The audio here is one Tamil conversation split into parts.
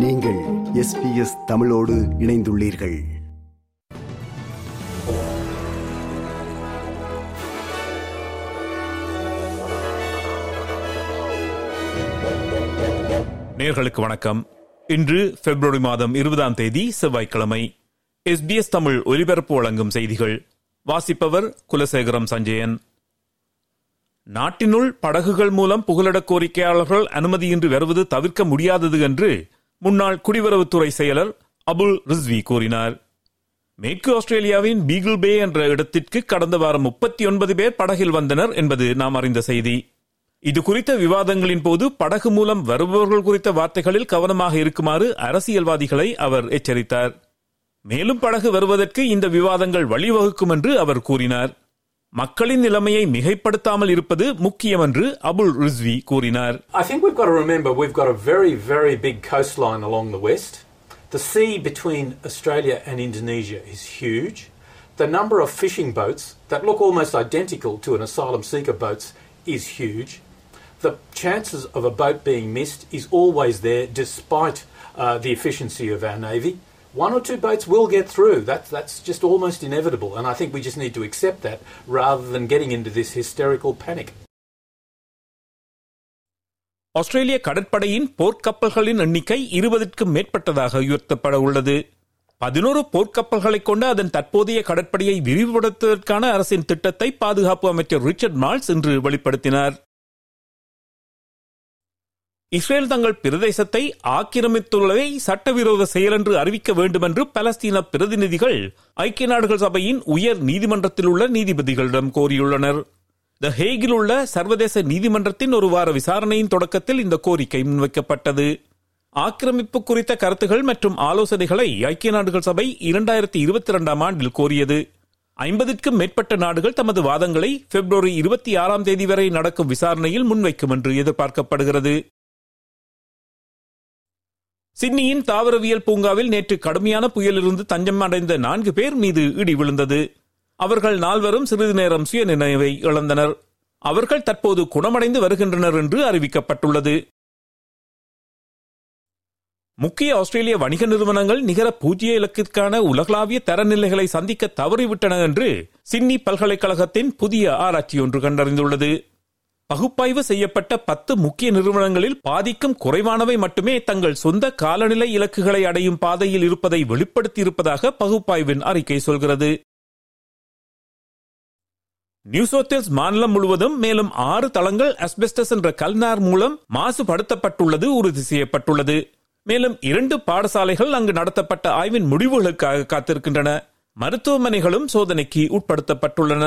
நீங்கள் எஸ் பி எஸ் தமிழோடு இணைந்துள்ளீர்கள். நேர்களுக்கு வணக்கம். இன்று பிப்ரவரி மாதம் இருபதாம் தேதி செவ்வாய்க்கிழமை எஸ் பி எஸ் தமிழ் ஒலிபரப்பு வழங்கும் செய்திகள். வாசிப்பவர் குலசேகரம் சஞ்சயன். நாட்டினுள் படகுகள் மூலம் புகலிட கோரிக்கையாளர்கள் அனுமதியின்றி வருவது தவிர்க்க முடியாதது என்று முன்னாள் குடிவரவுத்துறை செயலர் அபுல் ரிஸ்வி கூறினார். மேற்கு ஆஸ்திரேலியாவின் பீகிள் பே என்ற இடத்திற்கு கடந்த வாரம் முப்பத்தி ஒன்பது பேர் படகில் வந்தனர் என்பது நாம் அறிந்த செய்தி. இது குறித்த விவாதங்களின் போது படகு மூலம் வருபவர்கள் குறித்த வார்த்தைகளில் கவனமாக இருக்குமாறு அரசியல்வாதிகளை அவர் எச்சரித்தார். மேலும் படகு வருவதற்கு இந்த விவாதங்கள் வழிவகுக்கும் என்று அவர் கூறினார். மக்களின் நிலைமையை மிகைப்படுத்தாமல் இருப்பது முக்கியம் என்று அபுல் ரிஸ்வி கூறினார் I think we've got to remember we've got a very, very big coastline along the west. The sea between Australia and Indonesia is huge. The number of fishing boats that look almost identical to an asylum seeker boats is huge. The chances of a boat being missed is always there despite uh, the efficiency of our Navy. One or two boats will get through. That's, that's just almost inevitable. And I think we just need to accept that rather than getting into this hysterical panic. ஆஸ்திரேலிய கடற்படையின் போர்க்கப்பல்களின் எண்ணிக்கை இருபதுக்கும் மேற்பட்டதாக உயர்த்தப்பட உள்ளது பதினோரு போர்க்கப்பல்களை கொண்ட அதன் தற்போதைய கடற்படையை விரிவுபடுத்துவதற்கான அரசின் திட்டத்தை பாதுகாப்பு அமைச்சர் ரிச்சர்ட் மால்ஸ் இன்று வெளிப்படுத்தினார் இஸ்ரேல் தங்கள் பிரதேசத்தை ஆக்கிரமித்துள்ளதை சட்டவிரோத செயல் என்று அறிவிக்க வேண்டும் என்று பலஸ்தீன பிரதிநிதிகள் ஐக்கிய நாடுகள் சபையின் உயர் நீதிமன்றத்தில் உள்ள நீதிபதிகளிடம் கோரியுள்ளனர். த ஹேகில் உள்ள சர்வதேச நீதிமன்றத்தின் ஒரு வார விசாரணையின் தொடக்கத்தில் இந்த கோரிக்கை முன்வைக்கப்பட்டது. ஆக்கிரமிப்பு குறித்த கருத்துகள் மற்றும் ஆலோசனைகளை ஐக்கிய நாடுகள் சபை இரண்டாயிரத்தி இருபத்தி இரண்டாம் ஆண்டில் கோரியது. ஐம்பதுக்கும் மேற்பட்ட நாடுகள் தமது வாதங்களை பிப்ரவரி இருபத்தி ஆறாம் தேதி வரை நடக்கும் விசாரணையில் முன்வைக்கும் என்று எதிர்பார்க்கப்படுகிறது. சிட்னியின் தாவரவியல் பூங்காவில் நேற்று கடுமையான புயலிருந்து தஞ்சம் அடைந்த நான்கு பேர் மீது இடி விழுந்தது. அவர்கள் நால்வரும் சிறிது நேரம் சுய நினைவை இழந்தனர். அவர்கள் தற்போது குணமடைந்து வருகின்றனர் என்று அறிவிக்கப்பட்டுள்ளது. முக்கிய ஆஸ்திரேலிய வணிக நிறுவனங்கள் நிகர பூஜ்ய இலக்கிற்கான உலகளாவிய தரநிலைகளை சந்திக்க தவறிவிட்டன என்று சிட்னி பல்கலைக்கழகத்தின் புதிய ஆராய்ச்சி ஒன்று கண்டறிந்துள்ளது. பகுப்பாய்வு செய்யப்பட்ட பத்து முக்கிய நிறுவனங்களில் பாதிக்கும் குறைவானவை மட்டுமே தங்கள் சொந்த காலநிலை இலக்குகளை அடையும் பாதையில் இருப்பதை வெளிப்படுத்தியிருப்பதாக பகுப்பாய்வின் அறிக்கை சொல்கிறது. நியூசோத்தேல்ஸ் மாநிலம் முழுவதும் மேலும் ஆறு தளங்கள் அஸ்பெஸ்டஸ் என்ற கல்நார் மூலம் மாசுபடுத்தப்பட்டுள்ளது உறுதி செய்யப்பட்டுள்ளது. மேலும் இரண்டு பாடசாலைகள் அங்கு நடத்தப்பட்ட ஆய்வின் முடிவுகளுக்காக காத்திருக்கின்றன. மருத்துவமனைகளும் சோதனைக்கு உட்படுத்தப்பட்டுள்ளன.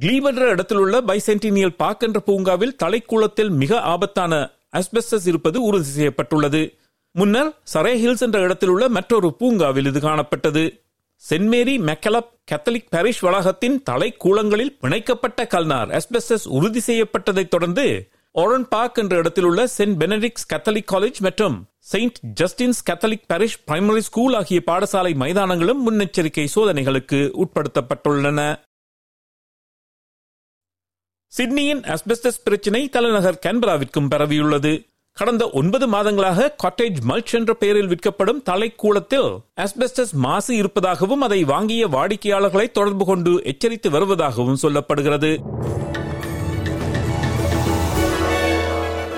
கிளீவ் என்ற இடத்தில் உள்ள பைசென்டினியல் பார்க் என்ற பூங்காவில் தலைக்கூளத்தில் மிக ஆபத்தான அஸ்பெஸ்டஸ் இருப்பது உறுதி செய்யப்பட்டுள்ளது. முன்னர் சரே ஹில்ஸ் என்ற இடத்தில் உள்ள மற்றொரு பூங்காவில் இது காணப்பட்டது. Saint Mary MacKillop Catholic parish வளாகத்தின் தலைக்கூளங்களில் பிணைக்கப்பட்ட கல்னார் அஸ்பெஸ்டஸ் உறுதி செய்யப்பட்டதைத் தொடர்ந்து ஓரன் பார்க் என்ற இடத்தில் உள்ள சென்ட் பெனடிக்ஸ் கத்தலிக் காலேஜ் மற்றும் Saint Justin's Catholic Parish Primary School ஆகிய பாடசாலை மைதானங்களும் முன்னெச்சரிக்கை சோதனைகளுக்கு உட்படுத்தப்பட்டுள்ளன. சிட்னியின் அஸ்பெஸ்டஸ் பிரச்சினை தலைநகர் கேன்பராவிற்கும் பரவியுள்ளது. கடந்த ஒன்பது மாதங்களாக காட்டேஜ் மல்ச் என்ற பெயரில் விற்கப்படும் தலைக்கூளத்தில் அஸ்பெஸ்டஸ் மாசு இருப்பதாகவும் அதை வாங்கிய வாடிக்கையாளர்களை தொடர்பு கொண்டு எச்சரித்து வருவதாகவும் சொல்லப்படுகிறது.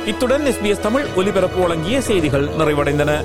இத்துடன் எஸ்பிஎஸ் தமிழ் ஒலிபரப்பு வழங்கிய செய்திகள் நிறைவடைந்தன.